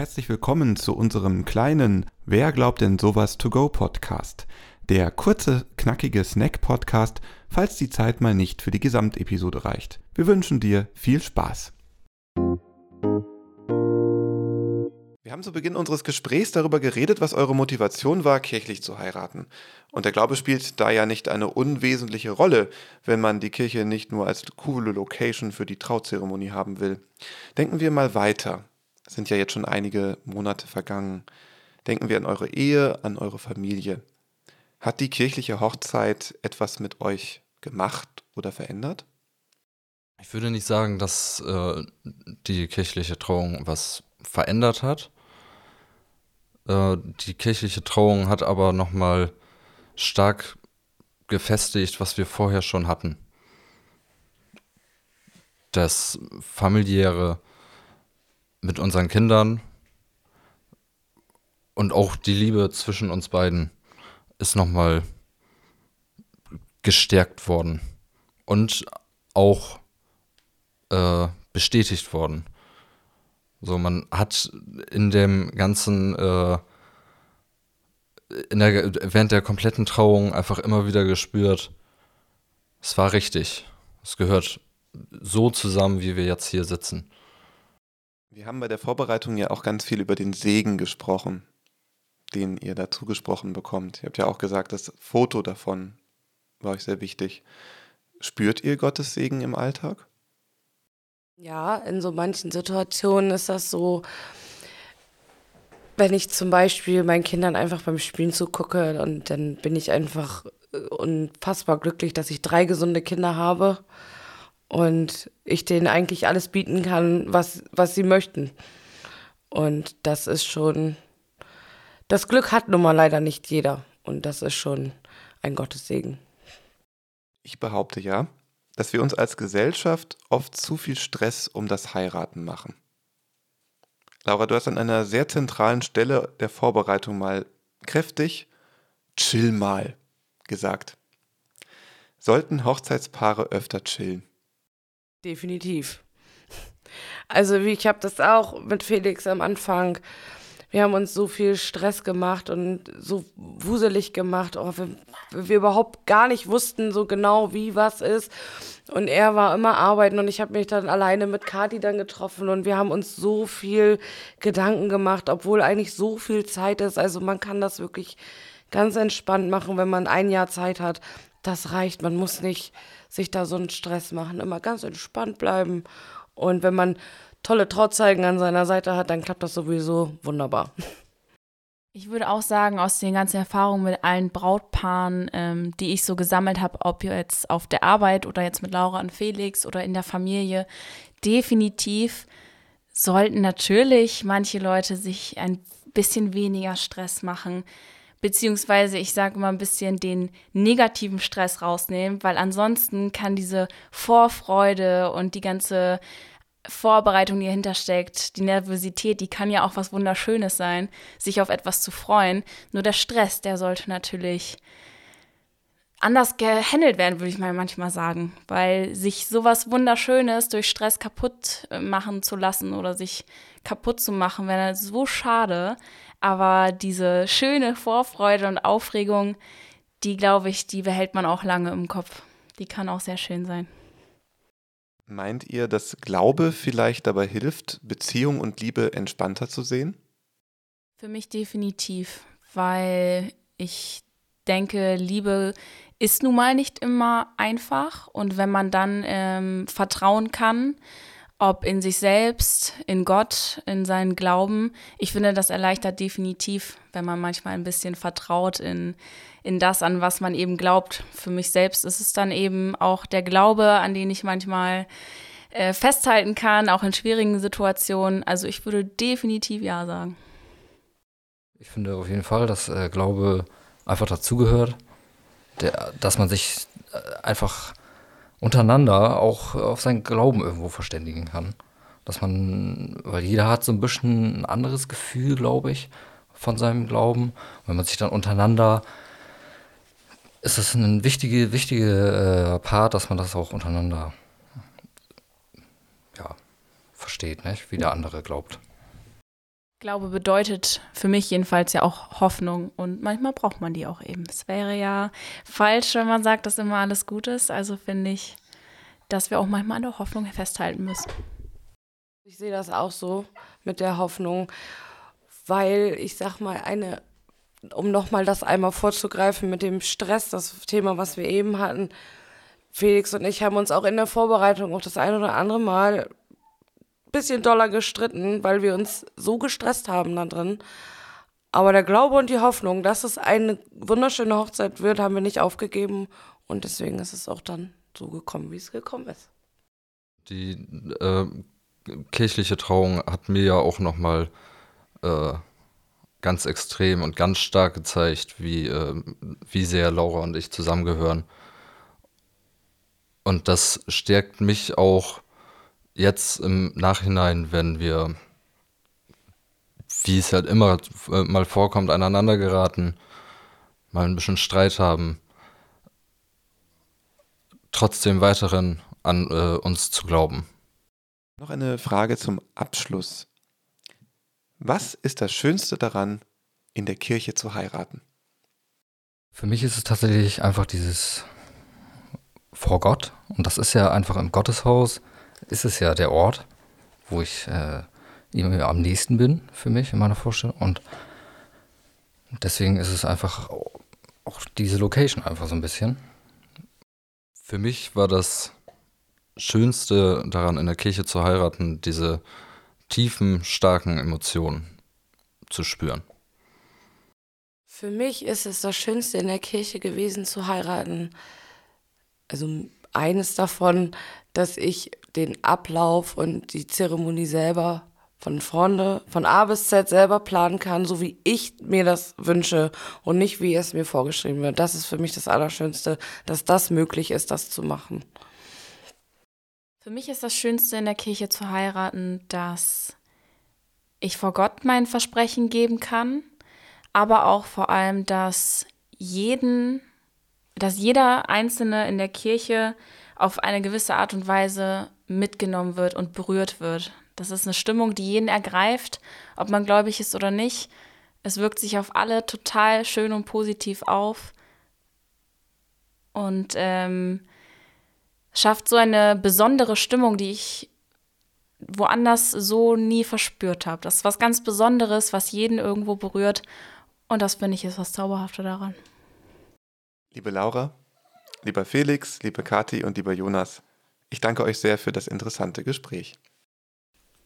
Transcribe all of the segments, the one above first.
Herzlich willkommen zu unserem kleinen Wer glaubt denn sowas to go Podcast. Der kurze, knackige Snack-Podcast, falls die Zeit mal nicht für die Gesamtepisode reicht. Wir wünschen dir viel Spaß. Wir haben zu Beginn unseres Gesprächs darüber geredet, was eure Motivation war, kirchlich zu heiraten. Und der Glaube spielt da ja nicht eine unwesentliche Rolle, wenn man die Kirche nicht nur als coole Location für die Trauzeremonie haben will. Denken wir mal weiter sind ja jetzt schon einige Monate vergangen. Denken wir an eure Ehe, an eure Familie. Hat die kirchliche Hochzeit etwas mit euch gemacht oder verändert? Ich würde nicht sagen, dass äh, die kirchliche Trauung was verändert hat. Äh, die kirchliche Trauung hat aber nochmal stark gefestigt, was wir vorher schon hatten. Das familiäre, mit unseren Kindern und auch die Liebe zwischen uns beiden ist nochmal gestärkt worden und auch äh, bestätigt worden. So, man hat in dem ganzen, äh, in der, während der kompletten Trauung einfach immer wieder gespürt, es war richtig. Es gehört so zusammen, wie wir jetzt hier sitzen. Wir haben bei der Vorbereitung ja auch ganz viel über den Segen gesprochen, den ihr dazu gesprochen bekommt. Ihr habt ja auch gesagt, das Foto davon war euch sehr wichtig. Spürt ihr Gottes Segen im Alltag? Ja, in so manchen Situationen ist das so, wenn ich zum Beispiel meinen Kindern einfach beim Spielen zugucke und dann bin ich einfach äh, unfassbar glücklich, dass ich drei gesunde Kinder habe und ich denen eigentlich alles bieten kann, was, was sie möchten. Und das ist schon, das Glück hat nun mal leider nicht jeder. Und das ist schon ein Gottessegen. Ich behaupte ja, dass wir uns als Gesellschaft oft zu viel Stress um das Heiraten machen. Laura, du hast an einer sehr zentralen Stelle der Vorbereitung mal kräftig chill mal gesagt. Sollten Hochzeitspaare öfter chillen? Definitiv. Also wie ich habe das auch mit Felix am Anfang. Wir haben uns so viel Stress gemacht und so wuselig gemacht, oh, wir, wir überhaupt gar nicht wussten so genau, wie was ist. Und er war immer arbeiten und ich habe mich dann alleine mit Kati dann getroffen und wir haben uns so viel Gedanken gemacht, obwohl eigentlich so viel Zeit ist. Also man kann das wirklich ganz entspannt machen, wenn man ein Jahr Zeit hat. Das reicht. Man muss nicht sich da so einen Stress machen. Immer ganz entspannt bleiben. Und wenn man tolle Trauzeugen an seiner Seite hat, dann klappt das sowieso wunderbar. Ich würde auch sagen, aus den ganzen Erfahrungen mit allen Brautpaaren, ähm, die ich so gesammelt habe, ob jetzt auf der Arbeit oder jetzt mit Laura und Felix oder in der Familie, definitiv sollten natürlich manche Leute sich ein bisschen weniger Stress machen beziehungsweise ich sage immer ein bisschen den negativen Stress rausnehmen, weil ansonsten kann diese Vorfreude und die ganze Vorbereitung, die dahinter steckt, die Nervosität, die kann ja auch was Wunderschönes sein, sich auf etwas zu freuen. Nur der Stress, der sollte natürlich anders gehandelt werden, würde ich mal manchmal sagen, weil sich sowas Wunderschönes durch Stress kaputt äh, machen zu lassen oder sich kaputt zu machen, wäre so schade. Aber diese schöne Vorfreude und Aufregung, die glaube ich, die behält man auch lange im Kopf. Die kann auch sehr schön sein. Meint ihr, dass Glaube vielleicht dabei hilft, Beziehung und Liebe entspannter zu sehen? Für mich definitiv, weil ich denke, Liebe ist nun mal nicht immer einfach und wenn man dann ähm, vertrauen kann, ob in sich selbst, in Gott, in seinen Glauben. Ich finde, das erleichtert definitiv, wenn man manchmal ein bisschen vertraut in, in das, an was man eben glaubt. Für mich selbst ist es dann eben auch der Glaube, an den ich manchmal äh, festhalten kann, auch in schwierigen Situationen. Also ich würde definitiv ja sagen. Ich finde auf jeden Fall, dass äh, Glaube einfach dazugehört, dass man sich äh, einfach untereinander auch auf seinen Glauben irgendwo verständigen kann. Dass man, weil jeder hat so ein bisschen ein anderes Gefühl, glaube ich, von seinem Glauben. Wenn man sich dann untereinander, ist das ein wichtiger wichtige, äh, Part, dass man das auch untereinander ja, versteht, nicht? wie der andere glaubt. Glaube bedeutet für mich jedenfalls ja auch Hoffnung und manchmal braucht man die auch eben. Es wäre ja falsch, wenn man sagt, dass immer alles gut ist. Also finde ich, dass wir auch manchmal an der Hoffnung festhalten müssen. Ich sehe das auch so mit der Hoffnung, weil ich sag mal, eine, um nochmal das einmal vorzugreifen mit dem Stress, das Thema, was wir eben hatten, Felix und ich haben uns auch in der Vorbereitung auch das ein oder andere Mal bisschen doller gestritten, weil wir uns so gestresst haben da drin. Aber der Glaube und die Hoffnung, dass es eine wunderschöne Hochzeit wird, haben wir nicht aufgegeben. Und deswegen ist es auch dann so gekommen, wie es gekommen ist. Die äh, kirchliche Trauung hat mir ja auch nochmal äh, ganz extrem und ganz stark gezeigt, wie, äh, wie sehr Laura und ich zusammengehören. Und das stärkt mich auch jetzt im Nachhinein, wenn wir, wie es halt immer äh, mal vorkommt, aneinander geraten, mal ein bisschen Streit haben, trotzdem weiterhin an äh, uns zu glauben. Noch eine Frage zum Abschluss. Was ist das Schönste daran, in der Kirche zu heiraten? Für mich ist es tatsächlich einfach dieses vor Gott. Und das ist ja einfach im Gotteshaus ist es ja der Ort, wo ich äh, ihm am nächsten bin für mich in meiner Vorstellung. Und deswegen ist es einfach auch diese Location einfach so ein bisschen. Für mich war das Schönste daran, in der Kirche zu heiraten, diese tiefen, starken Emotionen zu spüren. Für mich ist es das Schönste in der Kirche gewesen zu heiraten. Also eines davon, dass ich den Ablauf und die Zeremonie selber von vorne, von A bis Z selber planen kann, so wie ich mir das wünsche und nicht wie es mir vorgeschrieben wird. Das ist für mich das Allerschönste, dass das möglich ist, das zu machen. Für mich ist das Schönste in der Kirche zu heiraten, dass ich vor Gott mein Versprechen geben kann, aber auch vor allem, dass jeden, dass jeder Einzelne in der Kirche auf eine gewisse Art und Weise mitgenommen wird und berührt wird. Das ist eine Stimmung, die jeden ergreift, ob man gläubig ist oder nicht. Es wirkt sich auf alle total schön und positiv auf und ähm, schafft so eine besondere Stimmung, die ich woanders so nie verspürt habe. Das ist was ganz Besonderes, was jeden irgendwo berührt. Und das finde ich ist was Zauberhaftes daran. Liebe Laura, lieber Felix, liebe Kathi und lieber Jonas, ich danke euch sehr für das interessante Gespräch.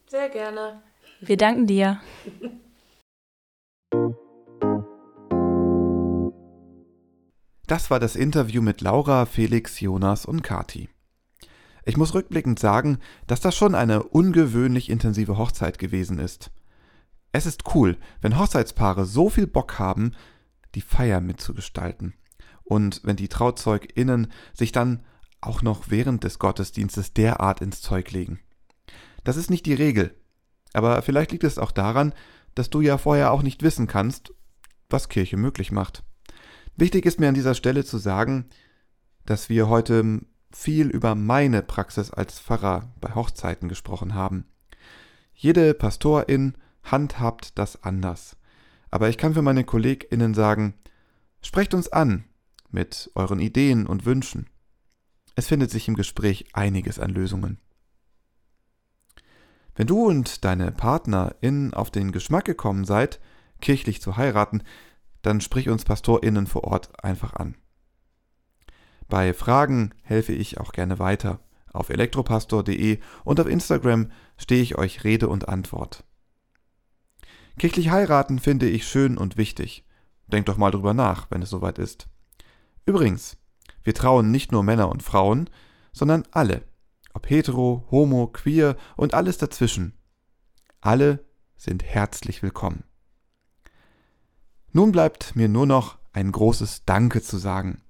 Sehr gerne. Wir danken dir. Das war das Interview mit Laura, Felix, Jonas und Kati. Ich muss rückblickend sagen, dass das schon eine ungewöhnlich intensive Hochzeit gewesen ist. Es ist cool, wenn Hochzeitspaare so viel Bock haben, die Feier mitzugestalten. Und wenn die TrauzeugInnen sich dann auch noch während des Gottesdienstes derart ins Zeug legen. Das ist nicht die Regel. Aber vielleicht liegt es auch daran, dass du ja vorher auch nicht wissen kannst, was Kirche möglich macht. Wichtig ist mir an dieser Stelle zu sagen, dass wir heute viel über meine Praxis als Pfarrer bei Hochzeiten gesprochen haben. Jede Pastorin handhabt das anders. Aber ich kann für meine KollegInnen sagen, sprecht uns an mit euren Ideen und Wünschen. Es findet sich im Gespräch einiges an Lösungen. Wenn du und deine PartnerInnen auf den Geschmack gekommen seid, kirchlich zu heiraten, dann sprich uns PastorInnen vor Ort einfach an. Bei Fragen helfe ich auch gerne weiter. Auf elektropastor.de und auf Instagram stehe ich euch Rede und Antwort. Kirchlich heiraten finde ich schön und wichtig. Denkt doch mal drüber nach, wenn es soweit ist. Übrigens, wir trauen nicht nur Männer und Frauen, sondern alle, ob hetero, homo, queer und alles dazwischen. Alle sind herzlich willkommen. Nun bleibt mir nur noch ein großes Danke zu sagen.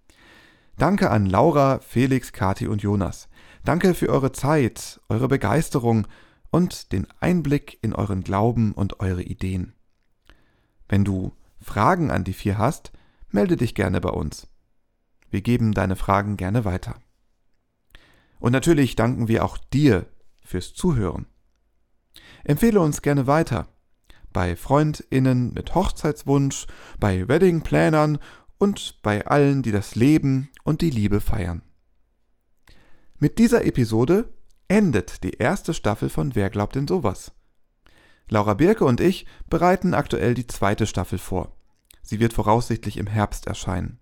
Danke an Laura, Felix, Kati und Jonas. Danke für eure Zeit, eure Begeisterung und den Einblick in euren Glauben und eure Ideen. Wenn du Fragen an die vier hast, melde dich gerne bei uns. Wir geben deine Fragen gerne weiter. Und natürlich danken wir auch dir fürs Zuhören. Empfehle uns gerne weiter. bei Freundinnen mit Hochzeitswunsch, bei Weddingplanern und bei allen, die das Leben und die Liebe feiern. Mit dieser Episode endet die erste Staffel von Wer glaubt denn sowas? Laura Birke und ich bereiten aktuell die zweite Staffel vor. Sie wird voraussichtlich im Herbst erscheinen.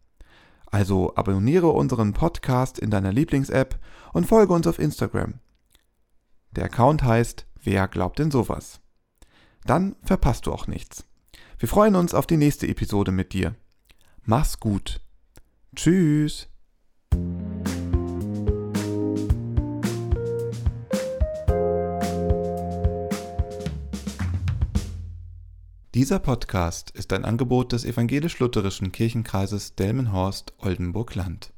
Also abonniere unseren Podcast in deiner Lieblings-App und folge uns auf Instagram. Der Account heißt Wer glaubt denn sowas? Dann verpasst du auch nichts. Wir freuen uns auf die nächste Episode mit dir. Mach's gut. Tschüss. Dieser Podcast ist ein Angebot des evangelisch-lutherischen Kirchenkreises Delmenhorst-Oldenburg-Land.